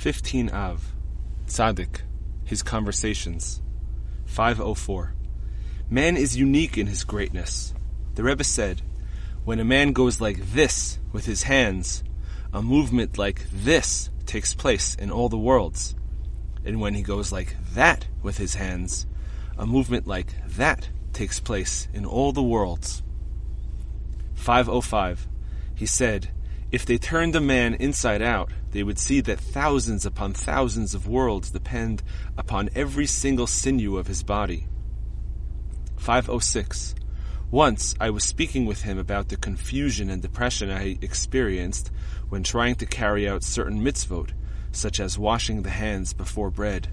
15 Av. Tzaddik. His Conversations. 504. Man is unique in his greatness. The Rebbe said, when a man goes like this with his hands, a movement like this takes place in all the worlds. And when he goes like that with his hands, a movement like that takes place in all the worlds. 505. He said, If they turned a man inside out, they would see that thousands upon thousands of worlds depend upon every single sinew of his body. 506. Once I was speaking with him about the confusion and depression I experienced when trying to carry out certain mitzvot, such as washing the hands before bread.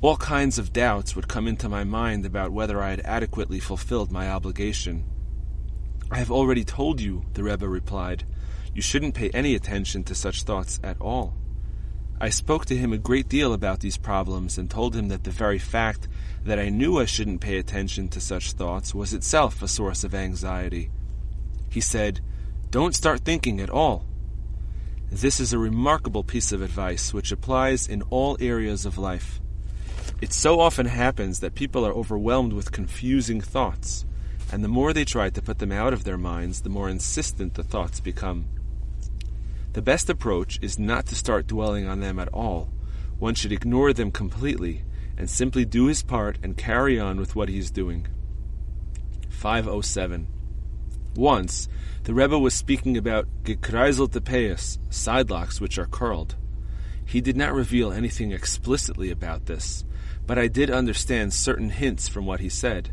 All kinds of doubts would come into my mind about whether I had adequately fulfilled my obligation. I have already told you, the Rebbe replied. You shouldn't pay any attention to such thoughts at all. I spoke to him a great deal about these problems and told him that the very fact that I knew I shouldn't pay attention to such thoughts was itself a source of anxiety. He said, Don't start thinking at all. This is a remarkable piece of advice which applies in all areas of life. It so often happens that people are overwhelmed with confusing thoughts, and the more they try to put them out of their minds, the more insistent the thoughts become. The best approach is not to start dwelling on them at all. One should ignore them completely and simply do his part and carry on with what he is doing. 507. Once, the Rebbe was speaking about gekreizelte peyos, side locks which are curled. He did not reveal anything explicitly about this, but I did understand certain hints from what he said.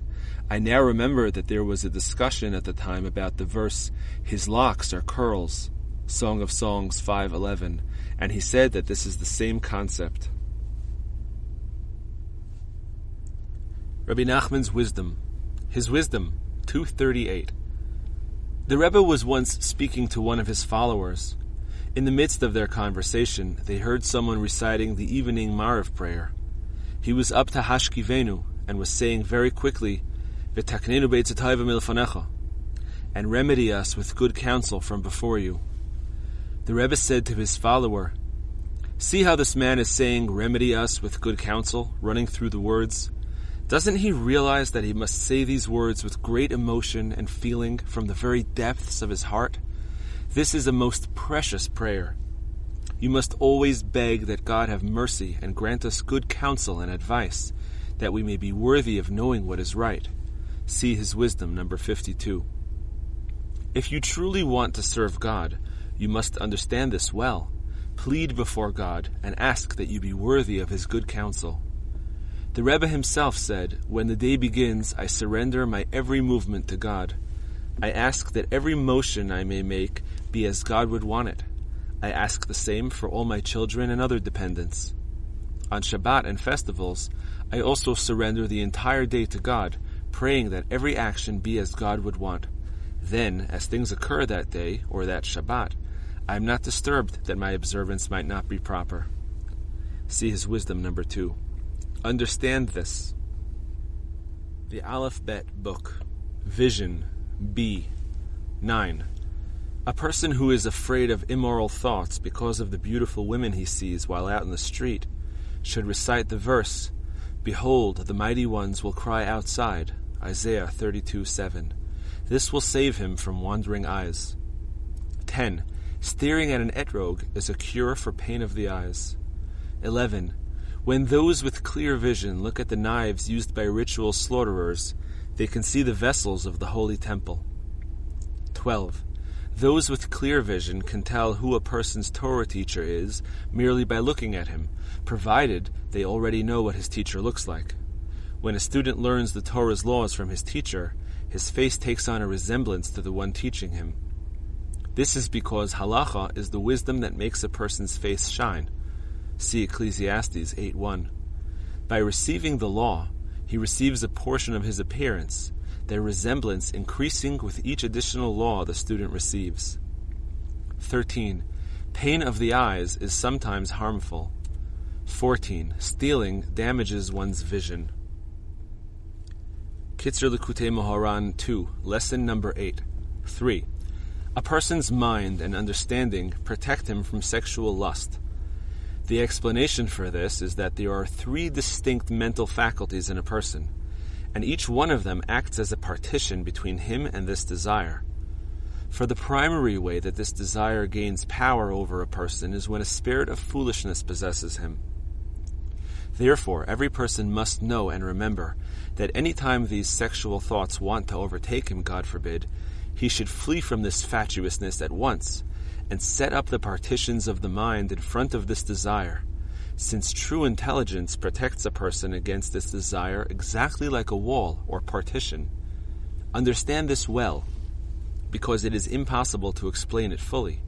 I now remember that there was a discussion at the time about the verse, His locks are curls, Song of Songs 5:11, and he said that this is the same concept. Rabbi Nachman's wisdom, his wisdom 238. The Rebbe was once speaking to one of his followers. In the midst of their conversation, they heard someone reciting the evening Mariv prayer. He was up to Hashkivenu and was saying very quickly, "V'taknenu milfanecha," and remedy us with good counsel from before you. The Rebbe said to his follower, See how this man is saying, Remedy us with good counsel, running through the words? Doesn't he realize that he must say these words with great emotion and feeling from the very depths of his heart? This is a most precious prayer. You must always beg that God have mercy and grant us good counsel and advice, that we may be worthy of knowing what is right. See his wisdom, number 52. If you truly want to serve God, you must understand this well. Plead before God and ask that you be worthy of His good counsel. The Rebbe himself said, When the day begins, I surrender my every movement to God. I ask that every motion I may make be as God would want it. I ask the same for all my children and other dependents. On Shabbat and festivals, I also surrender the entire day to God, praying that every action be as God would want. Then, as things occur that day, or that Shabbat, I am not disturbed that my observance might not be proper. See his wisdom number two. Understand this. The Aleph Bet book, Vision B 9. A person who is afraid of immoral thoughts because of the beautiful women he sees while out in the street should recite the verse, Behold, the mighty ones will cry outside, Isaiah 32 7. This will save him from wandering eyes. 10. Staring at an etrog is a cure for pain of the eyes. 11. When those with clear vision look at the knives used by ritual slaughterers, they can see the vessels of the holy temple. 12. Those with clear vision can tell who a person's Torah teacher is merely by looking at him, provided they already know what his teacher looks like. When a student learns the Torah's laws from his teacher, his face takes on a resemblance to the one teaching him. This is because halacha is the wisdom that makes a person's face shine. See Ecclesiastes 8.1. By receiving the law, he receives a portion of his appearance, their resemblance increasing with each additional law the student receives. 13. Pain of the eyes is sometimes harmful. 14. Stealing damages one's vision. Kitzur Likutei Moharan 2, lesson number 8. 3. A person's mind and understanding protect him from sexual lust. The explanation for this is that there are three distinct mental faculties in a person, and each one of them acts as a partition between him and this desire. For the primary way that this desire gains power over a person is when a spirit of foolishness possesses him. Therefore, every person must know and remember that any time these sexual thoughts want to overtake him, God forbid, he should flee from this fatuousness at once and set up the partitions of the mind in front of this desire, since true intelligence protects a person against this desire exactly like a wall or partition. Understand this well, because it is impossible to explain it fully.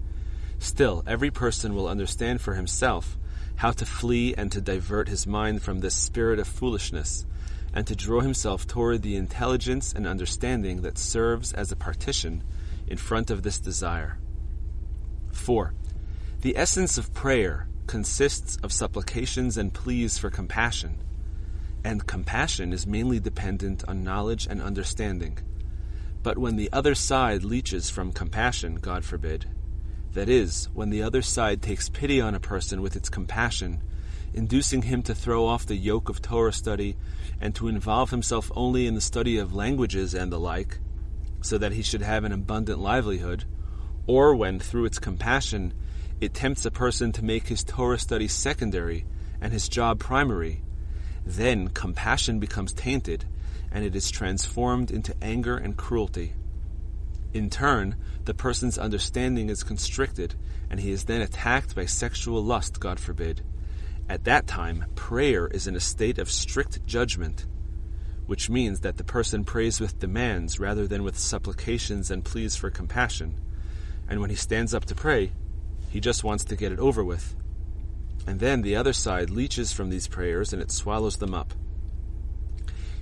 Still, every person will understand for himself how to flee and to divert his mind from this spirit of foolishness, and to draw himself toward the intelligence and understanding that serves as a partition in front of this desire. 4. The essence of prayer consists of supplications and pleas for compassion, and compassion is mainly dependent on knowledge and understanding. But when the other side leeches from compassion, God forbid, that is, when the other side takes pity on a person with its compassion, inducing him to throw off the yoke of Torah study and to involve himself only in the study of languages and the like, so that he should have an abundant livelihood, or when, through its compassion, it tempts a person to make his Torah study secondary and his job primary, then compassion becomes tainted and it is transformed into anger and cruelty. In turn, the person's understanding is constricted and he is then attacked by sexual lust, God forbid. At that time, prayer is in a state of strict judgment, which means that the person prays with demands rather than with supplications and pleas for compassion and when he stands up to pray, he just wants to get it over with. And then the other side leeches from these prayers and it swallows them up.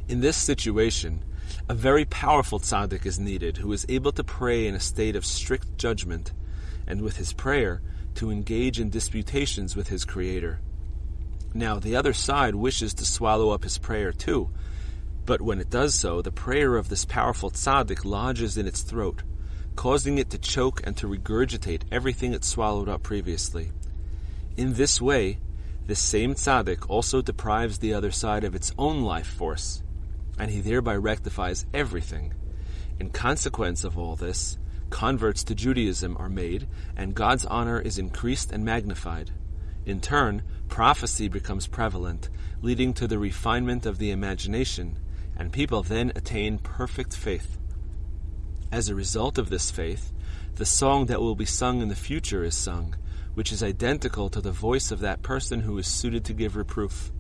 In this situation, a very powerful tzaddik is needed who is able to pray in a state of strict judgment and with his prayer to engage in disputations with his creator. Now, the other side wishes to swallow up his prayer too, but when it does so, the prayer of this powerful tzaddik lodges in its throat causing it to choke and to regurgitate everything it swallowed up previously. In this way, this same tzaddik also deprives the other side of its own life force, and he thereby rectifies everything. In consequence of all this, converts to Judaism are made, and God's honor is increased and magnified. In turn, prophecy becomes prevalent, leading to the refinement of the imagination, and people then attain perfect faith. As a result of this faith, the song that will be sung in the future is sung, which is identical to the voice of that person who is suited to give reproof.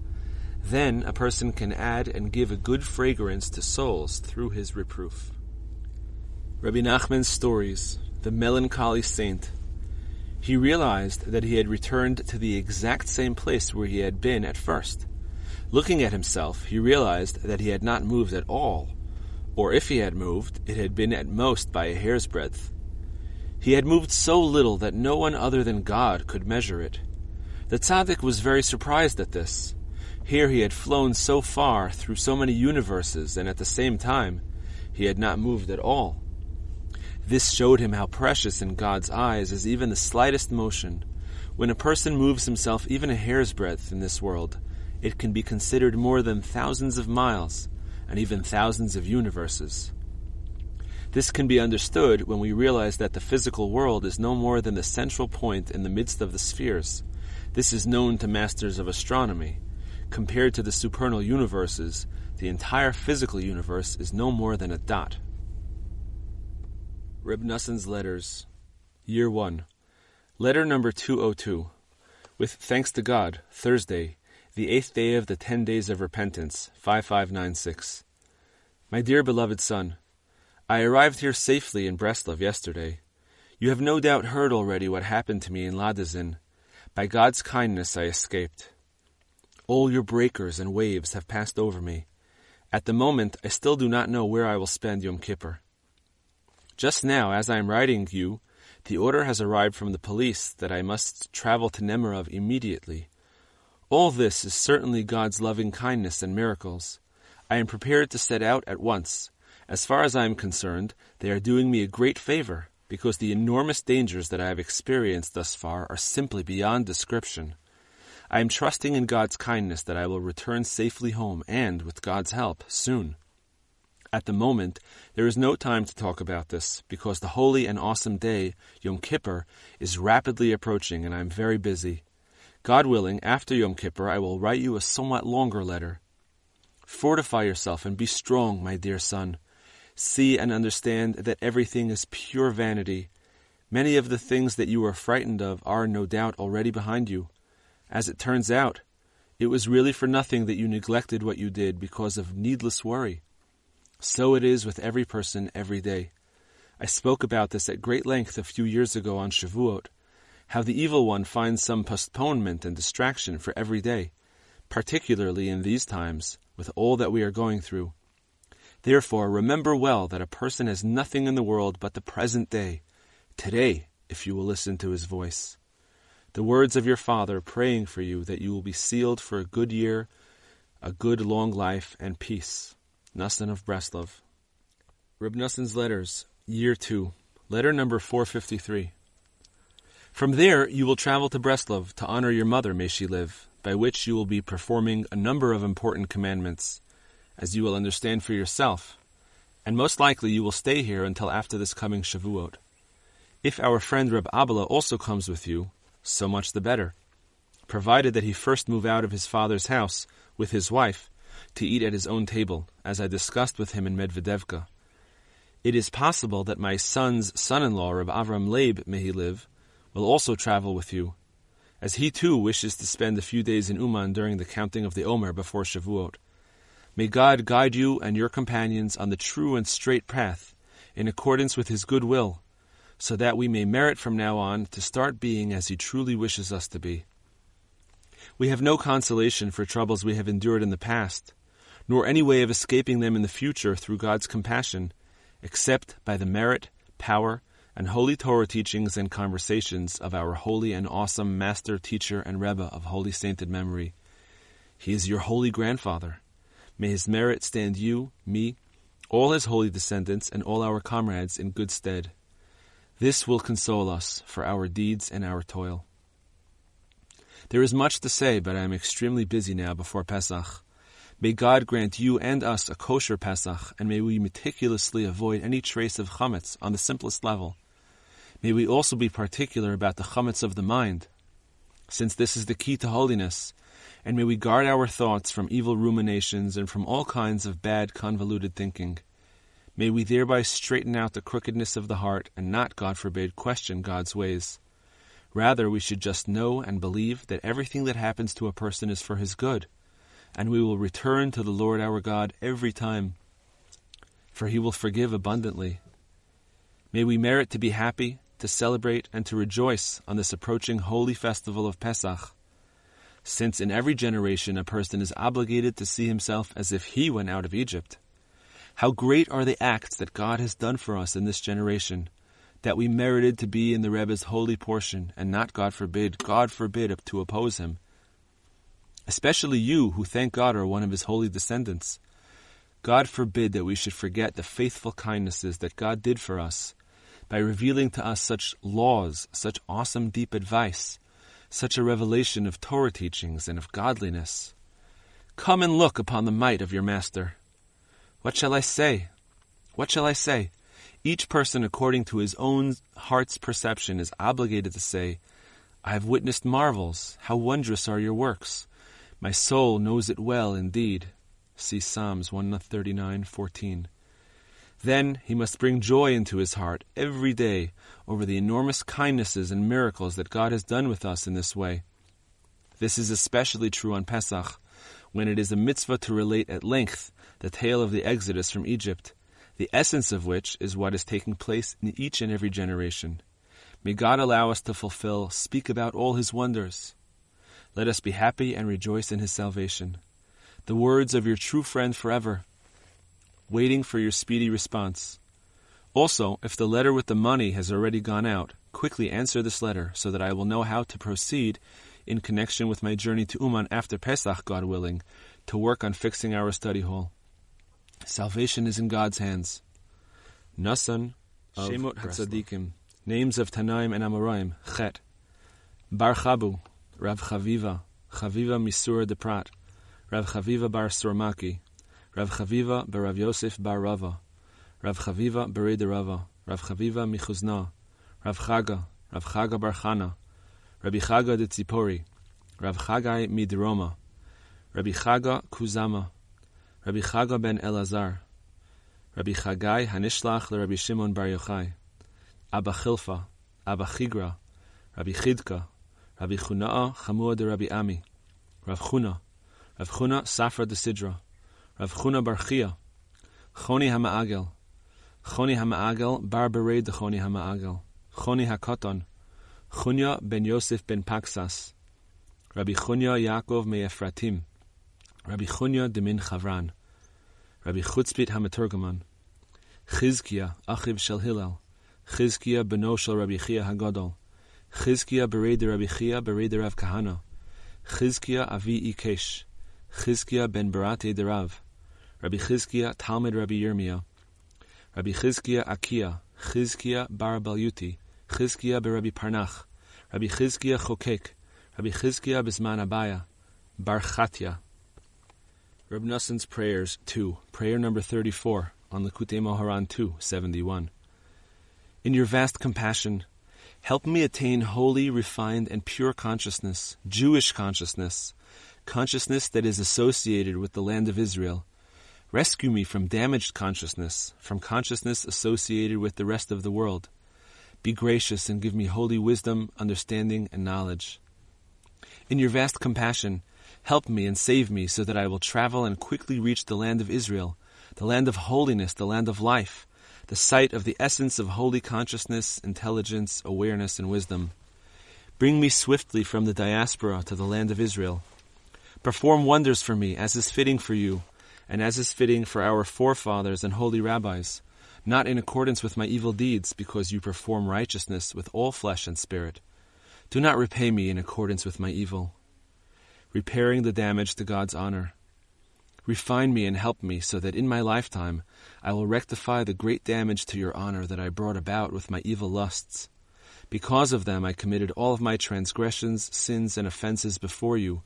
Then a person can add and give a good fragrance to souls through his reproof. Rabbi Nachman's stories, the melancholy saint. He realized that he had returned to the exact same place where he had been at first. Looking at himself, he realized that he had not moved at all or if he had moved, it had been at most by a hair's breadth. He had moved so little that no one other than God could measure it. The tzaddik was very surprised at this. Here he had flown so far through so many universes, and at the same time, he had not moved at all. This showed him how precious in God's eyes is even the slightest motion. When a person moves himself even a hair's breadth in this world, it can be considered more than thousands of miles, and even thousands of universes. This can be understood when we realize that the physical world is no more than the central point in the midst of the spheres. This is known to masters of astronomy. Compared to the supernal universes, the entire physical universe is no more than a dot. Reb Noson's Letters, Year 1, Letter number 202. With thanks to God, Thursday, the eighth day of the ten days of repentance, 5596. My dear beloved son, I arrived here safely in Breslov yesterday. You have no doubt heard already what happened to me in Ladizin. By God's kindness I escaped. All your breakers and waves have passed over me. At the moment, I still do not know where I will spend Yom Kippur. Just now, as I am writing you, the order has arrived from the police that I must travel to Nemirov immediately. All this is certainly God's loving kindness and miracles. I am prepared to set out at once. As far as I am concerned, they are doing me a great favor, because the enormous dangers that I have experienced thus far are simply beyond description. I am trusting in God's kindness that I will return safely home and, with God's help, soon. At the moment, there is no time to talk about this because the holy and awesome day, Yom Kippur, is rapidly approaching and I am very busy. God willing, after Yom Kippur, I will write you a somewhat longer letter. Fortify yourself and be strong, my dear son. See and understand that everything is pure vanity. Many of the things that you are frightened of are, no doubt, already behind you. As it turns out, it was really for nothing that you neglected what you did because of needless worry. So it is with every person every day. I spoke about this at great length a few years ago on Shavuot how the evil one finds some postponement and distraction for every day, particularly in these times, with all that we are going through. Therefore, remember well that a person has nothing in the world but the present day, today, if you will listen to his voice. The words of your Father praying for you that you will be sealed for a good year, a good long life, and peace. Nassan of Breslov. Reb Nassan's Letters, Year 2, Letter number 453. From there, you will travel to Breslov to honor your mother, may she live, by which you will be performing a number of important commandments, as you will understand for yourself, and most likely you will stay here until after this coming Shavuot. If our friend Reb Abela also comes with you, so much the better, provided that he first move out of his father's house with his wife to eat at his own table, as I discussed with him in Medvedevka. It is possible that my son's son-in-law, Reb Avram Leib, may he live, will also travel with you, as he too wishes to spend a few days in Uman during the counting of the Omer before Shavuot. May God guide you and your companions on the true and straight path, in accordance with His good will, so that we may merit from now on to start being as He truly wishes us to be. We have no consolation for troubles we have endured in the past, nor any way of escaping them in the future through God's compassion, except by the merit, power, and holy Torah teachings and conversations of our holy and awesome master, teacher, and Rebbe of holy sainted memory. He is your holy grandfather. May his merit stand you, me, all his holy descendants, and all our comrades in good stead. This will console us for our deeds and our toil. There is much to say, but I am extremely busy now before Pesach. May God grant you and us a kosher Pesach, and may we meticulously avoid any trace of chametz on the simplest level. May we also be particular about the chametz of the mind, since this is the key to holiness, and may we guard our thoughts from evil ruminations and from all kinds of bad, convoluted thinking. May we thereby straighten out the crookedness of the heart and not, God forbid, question God's ways. Rather, we should just know and believe that everything that happens to a person is for his good, and we will return to the Lord our God every time, for he will forgive abundantly. May we merit to be happy to celebrate and to rejoice on this approaching holy festival of Pesach, since in every generation a person is obligated to see himself as if he went out of Egypt. How great are the acts that God has done for us in this generation, that we merited to be in the Rebbe's holy portion, and not, God forbid, God forbid, to oppose him. Especially you, who thank God are one of his holy descendants. God forbid that we should forget the faithful kindnesses that God did for us, by revealing to us such laws, such awesome deep advice, such a revelation of Torah teachings and of godliness. Come and look upon the might of your Master. What shall I say? What shall I say? Each person, according to his own heart's perception, is obligated to say, I have witnessed marvels. How wondrous are your works. My soul knows it well indeed. See Psalms 139:14. Then he must bring joy into his heart every day over the enormous kindnesses and miracles that God has done with us in this way. This is especially true on Pesach, when it is a mitzvah to relate at length the tale of the exodus from Egypt, the essence of which is what is taking place in each and every generation. May God allow us to fulfill, speak about all his wonders. Let us be happy and rejoice in his salvation. The words of your true friend forever, waiting for your speedy response. Also, if the letter with the money has already gone out, quickly answer this letter so that I will know how to proceed in connection with my journey to Uman after Pesach, God willing, to work on fixing our study hall. Salvation is in God's hands. Nasan Shemot Hatzadikim, names of Tanaim and Amoraim, Chet, Bar Chabu, Rav Chaviva, Chaviva Misura de Prat, Rav Chaviva bar Surmaki, Rav Chaviva bar Rav Yosef bar Rava, Rav Chaviva bar Rava, Rav Chaviva Michuzna, Rav Chaga, Rav Chaga bar Chana, Rabbi Chaga de Tzipori, Rav Chagai Midroma, Rabbi Chaga Kuzama, Rabbi Chaga ben Elazar, Rabbi Chagai Hanishlach Rabbi Shimon bar Yochai, Abba Chilfa, Abba Chigra, Rabbi Chidka, Rabbi Chuna'a Chamua de Rabbi Ami, Rav Chuna, Rav Chuna Safra de Sidra, Rav Chuna bar Chia, Choni HaMa'agel, Choni HaMa'agel bar Bered de Choni HaMa'agel, Choni HaKoton, Chunya ben Yosef ben Paksas, Rabbi Chunya Yaakov me Efratim, Rabbi Chunya de Min Chavran, Rabbi Chutzpit HaMeturgaman, Chizkiah Achiv Shel Hillel, Chizkiah beno Shel Rabbi Chia HaGadol, Chizkiah bered Rabbi Chia bered Rav Kahana, Chizkiah avi Ikesh, Chizkiah ben Barate de Rav, Rabbi Chizkiah Talmud Rabbi Yirmiyah, Rabbi Chizkiah Akia, Chizkiah bar Balyuti, Chizkiah beRabbi Parnach, Rabbi Chizkiah Chokek, Rabbi Chizkiah Bisman Abaya, Bar Noson's prayers 2, prayer number 34 on the Moharan 2, 71. In your vast compassion, Help me attain holy, refined, and pure consciousness, Jewish consciousness, consciousness that is associated with the land of Israel. Rescue me from damaged consciousness, from consciousness associated with the rest of the world. Be gracious and give me holy wisdom, understanding, and knowledge. In your vast compassion, help me and save me so that I will travel and quickly reach the land of Israel, the land of holiness, the land of life, the sight of the essence of holy consciousness, intelligence, awareness, and wisdom. Bring me swiftly from the diaspora to the land of Israel. Perform wonders for me, as is fitting for you, and as is fitting for our forefathers and holy rabbis, not in accordance with my evil deeds, because you perform righteousness with all flesh and spirit. Do not repay me in accordance with my evil. Repairing the damage to God's honor. Refine me and help me so that in my lifetime I will rectify the great damage to your honor that I brought about with my evil lusts. Because of them I committed all of my transgressions, sins, and offenses before you,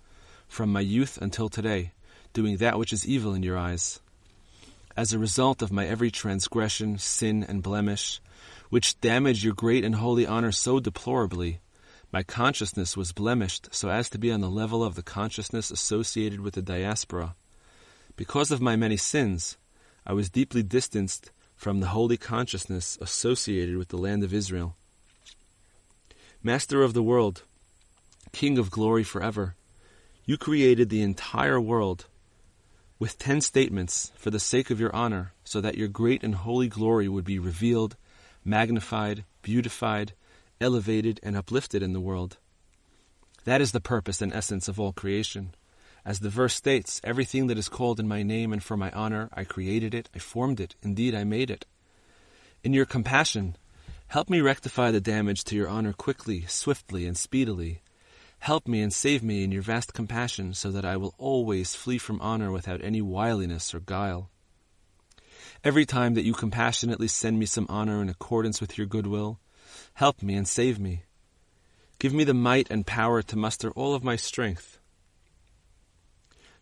from my youth until today, doing that which is evil in your eyes. As a result of my every transgression, sin, and blemish, which damaged your great and holy honor so deplorably, my consciousness was blemished so as to be on the level of the consciousness associated with the diaspora. Because of my many sins, I was deeply distanced from the holy consciousness associated with the land of Israel. Master of the world, King of glory forever, you created the entire world with ten statements for the sake of your honor, so that your great and holy glory would be revealed, magnified, beautified, elevated, and uplifted in the world. That is the purpose and essence of all creation. As the verse states, everything that is called in my name and for my honor, I created it, I formed it, indeed I made it. In your compassion, help me rectify the damage to your honor quickly, swiftly, and speedily. Help me and save me in your vast compassion, so that I will always flee from honor without any wiliness or guile. Every time that you compassionately send me some honor in accordance with your goodwill, help me and save me. Give me the might and power to muster all of my strength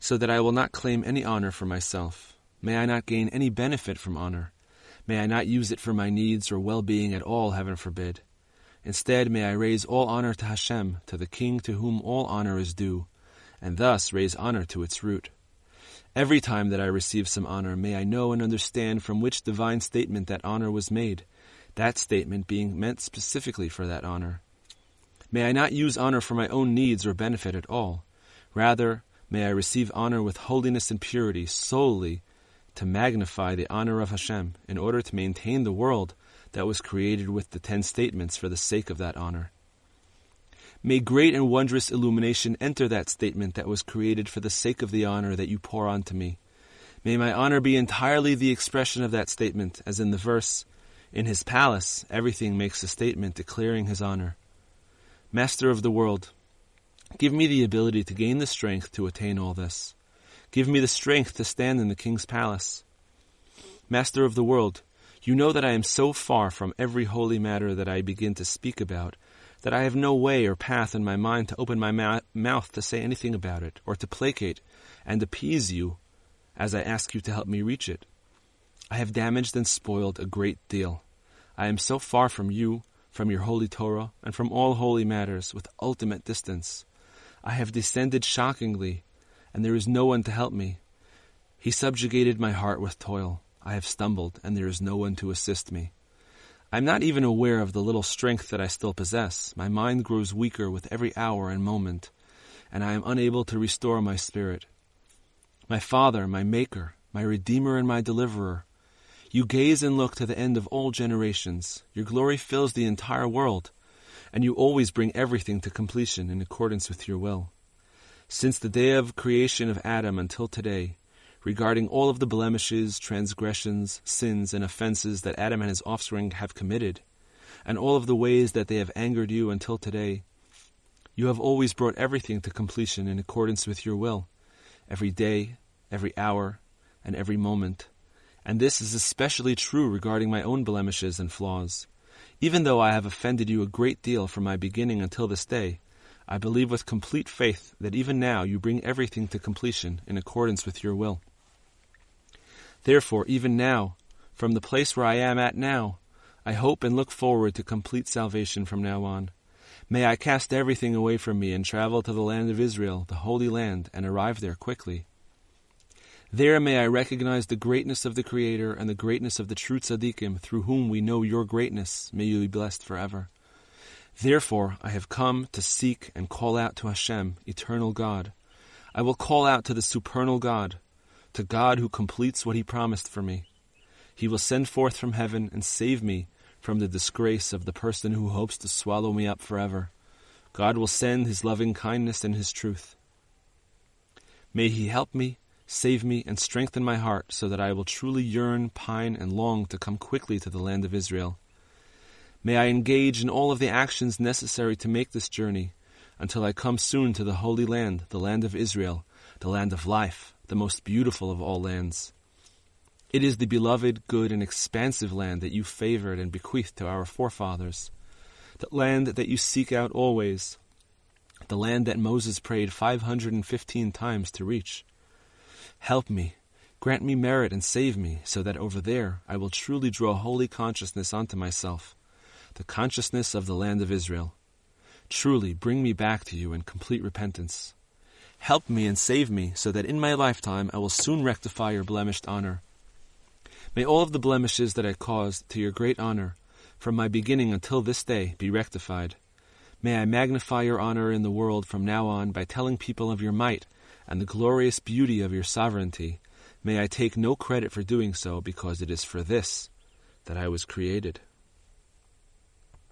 so that I will not claim any honor for myself. May I not gain any benefit from honor. May I not use it for my needs or well being at all, heaven forbid. Instead, may I raise all honor to Hashem, to the King to whom all honor is due, and thus raise honor to its root. Every time that I receive some honor, may I know and understand from which divine statement that honor was made, that statement being meant specifically for that honor. May I not use honor for my own needs or benefit at all. Rather, May I receive honor with holiness and purity solely to magnify the honor of Hashem in order to maintain the world that was created with the ten statements for the sake of that honor. May great and wondrous illumination enter that statement that was created for the sake of the honor that you pour onto me. May my honor be entirely the expression of that statement, as in the verse, In his palace, everything makes a statement declaring his honor. Master of the world, Give me the ability to gain the strength to attain all this. Give me the strength to stand in the king's palace. Master of the world, you know that I am so far from every holy matter that I begin to speak about that I have no way or path in my mind to open my ma- mouth to say anything about it, or to placate and appease you as I ask you to help me reach it. I have damaged and spoiled a great deal. I am so far from you, from your holy Torah, and from all holy matters, with ultimate distance. I have descended shockingly, and there is no one to help me. He subjugated my heart with toil. I have stumbled, and there is no one to assist me. I am not even aware of the little strength that I still possess. My mind grows weaker with every hour and moment, and I am unable to restore my spirit. My Father, my Maker, my Redeemer, and my Deliverer, you gaze and look to the end of all generations. Your glory fills the entire world, and you always bring everything to completion in accordance with your will. Since the day of creation of Adam until today, regarding all of the blemishes, transgressions, sins, and offenses that Adam and his offspring have committed, and all of the ways that they have angered you until today. You have always brought everything to completion in accordance with your will, every day, every hour, and every moment. And this is especially true regarding my own blemishes and flaws. Even though I have offended you a great deal from my beginning until this day, I believe with complete faith that even now you bring everything to completion in accordance with your will. Therefore, even now, from the place where I am at now, I hope and look forward to complete salvation from now on. May I cast everything away from me and travel to the land of Israel, the Holy Land, and arrive there quickly. There may I recognize the greatness of the Creator and the greatness of the true tzaddikim, through whom we know your greatness. May you be blessed forever. Therefore, I have come to seek and call out to Hashem, eternal God. I will call out to the supernal God, to God who completes what he promised for me. He will send forth from heaven and save me from the disgrace of the person who hopes to swallow me up forever. God will send his loving kindness and his truth. May he help me, save me, and strengthen my heart so that I will truly yearn, pine, and long to come quickly to the land of Israel. May I engage in all of the actions necessary to make this journey until I come soon to the Holy Land, the land of Israel, the land of life, the most beautiful of all lands. It is the beloved, good, and expansive land that you favored and bequeathed to our forefathers, the land that you seek out always, the land that Moses prayed 515 times to reach. Help me, grant me merit, and save me, so that over there I will truly draw holy consciousness onto myself, the consciousness of the land of Israel. Truly bring me back to you in complete repentance. Help me and save me, so that in my lifetime I will soon rectify your blemished honor. May all of the blemishes that I caused to your great honor, from my beginning until this day, be rectified. May I magnify your honor in the world from now on by telling people of your might and the glorious beauty of your sovereignty. May I take no credit for doing so, because it is for this that I was created.